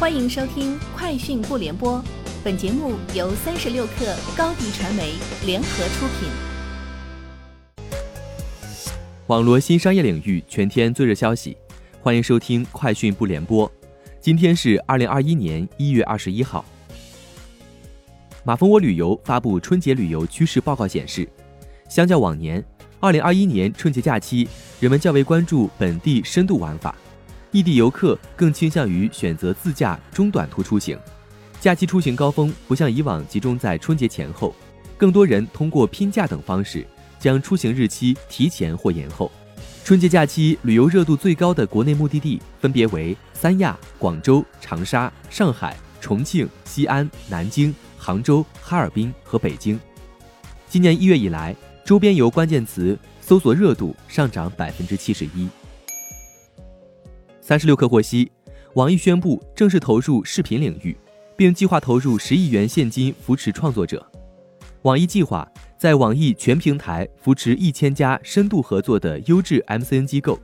欢迎收听《快讯不联播》，本节目由三十六克高低传媒联合出品。网络新商业领域全天最热消息，欢迎收听《快讯不联播》。今天是二零二一年一月二十一号。马蜂窝旅游发布春节旅游趋势报告显示，相较往年，二零二一年春节假期，人们较为关注本地深度玩法。异地游客更倾向于选择自驾中短途出行，假期出行高峰不像以往集中在春节前后，更多人通过拼假等方式将出行日期提前或延后。春节假期旅游热度最高的国内目的地分别为三亚、广州、长沙、上海、重庆、西安、南京、杭州、哈尔滨和北京。今年一月以来，周边游关键词搜索热度上涨百分之七十一。三十六氪获悉，网易宣布正式投入视频领域，并计划投入十亿元现金扶持创作者。网易计划在网易全平台扶持一千家深度合作的优质 MCN 机构，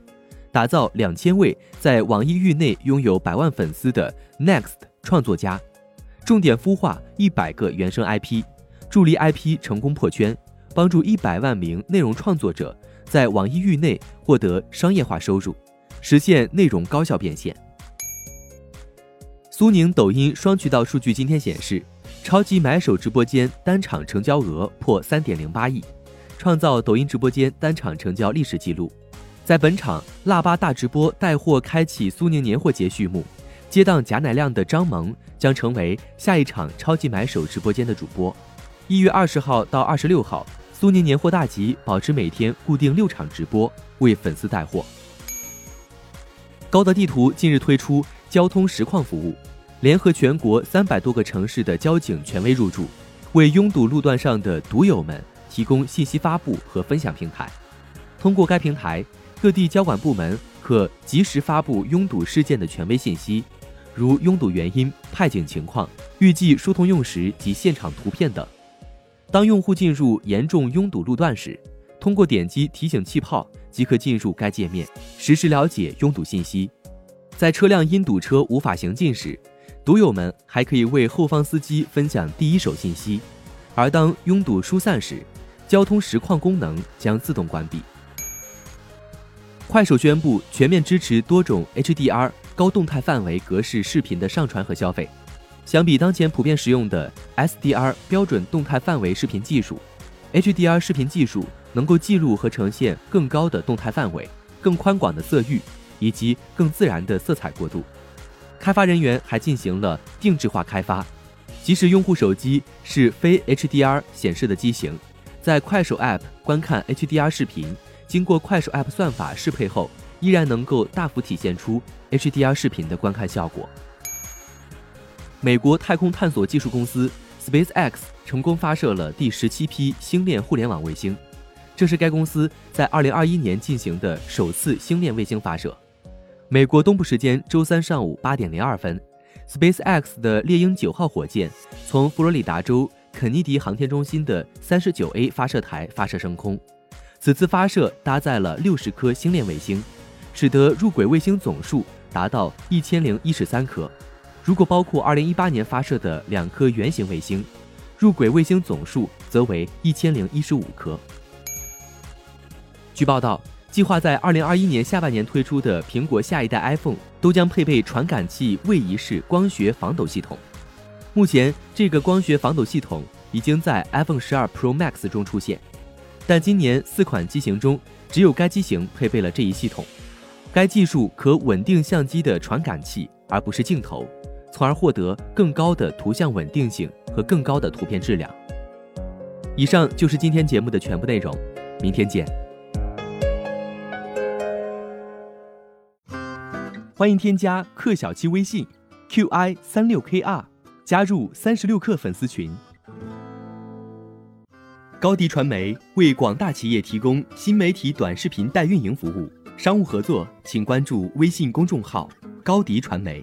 打造两千位在网易域内拥有百万粉丝的 Next 创作家，重点孵化一百个原生 IP，助力 IP 成功破圈，帮助一百万名内容创作者在网易域内获得商业化收入。实现内容高效变现。苏宁、抖音双渠道数据今天显示，超级买手直播间单场成交额破三点零八亿，创造抖音直播间单场成交历史记录。在本场腊八大直播带货开启苏宁年货节序幕，接档贾乃亮的张萌将成为下一场超级买手直播间的主播。一月二十号到二十六号，苏宁年货大集保持每天固定六场直播，为粉丝带货。高德地图近日推出交通实况服务，联合全国三百多个城市的交警权威入驻，为拥堵路段上的堵友们提供信息发布和分享平台。通过该平台，各地交管部门可及时发布拥堵事件的权威信息，如拥堵原因、派警情况、预计疏通用时及现场图片等。当用户进入严重拥堵路段时，通过点击提醒气泡。即可进入该界面，实时了解拥堵信息。在车辆因堵车无法行进时，堵友们还可以为后方司机分享第一手信息。而当拥堵疏散时，交通实况功能将自动关闭。快手宣布全面支持多种 HDR 高动态范围格式视频的上传和消费。相比当前普遍使用的 SDR 标准动态范围视频技术，HDR 视频技术。能够记录和呈现更高的动态范围、更宽广的色域以及更自然的色彩过渡。开发人员还进行了定制化开发，即使用户手机是非 HDR 显示的机型，在快手 App 观看 HDR 视频，经过快手 App 算法适配后，依然能够大幅体现出 HDR 视频的观看效果。美国太空探索技术公司 SpaceX 成功发射了第十七批星链互联网卫星。这是该公司在二零二一年进行的首次星链卫星发射。美国东部时间周三上午八点零二分，SpaceX 的猎鹰九号火箭从佛罗里达州肯尼迪航天中心的三十九 A 发射台发射升空。此次发射搭载了六十颗星链卫星，使得入轨卫星总数达到一千零一十三颗。如果包括二零一八年发射的两颗圆形卫星，入轨卫星总数则为一千零一十五颗。据报道，计划在二零二一年下半年推出的苹果下一代 iPhone 都将配备传感器位移式光学防抖系统。目前，这个光学防抖系统已经在 iPhone 十二 Pro Max 中出现，但今年四款机型中只有该机型配备了这一系统。该技术可稳定相机的传感器，而不是镜头，从而获得更高的图像稳定性和更高的图片质量。以上就是今天节目的全部内容，明天见。欢迎添加克小七微信，qi 三六 kr，加入三十六氪粉丝群。高迪传媒为广大企业提供新媒体短视频代运营服务，商务合作请关注微信公众号高迪传媒。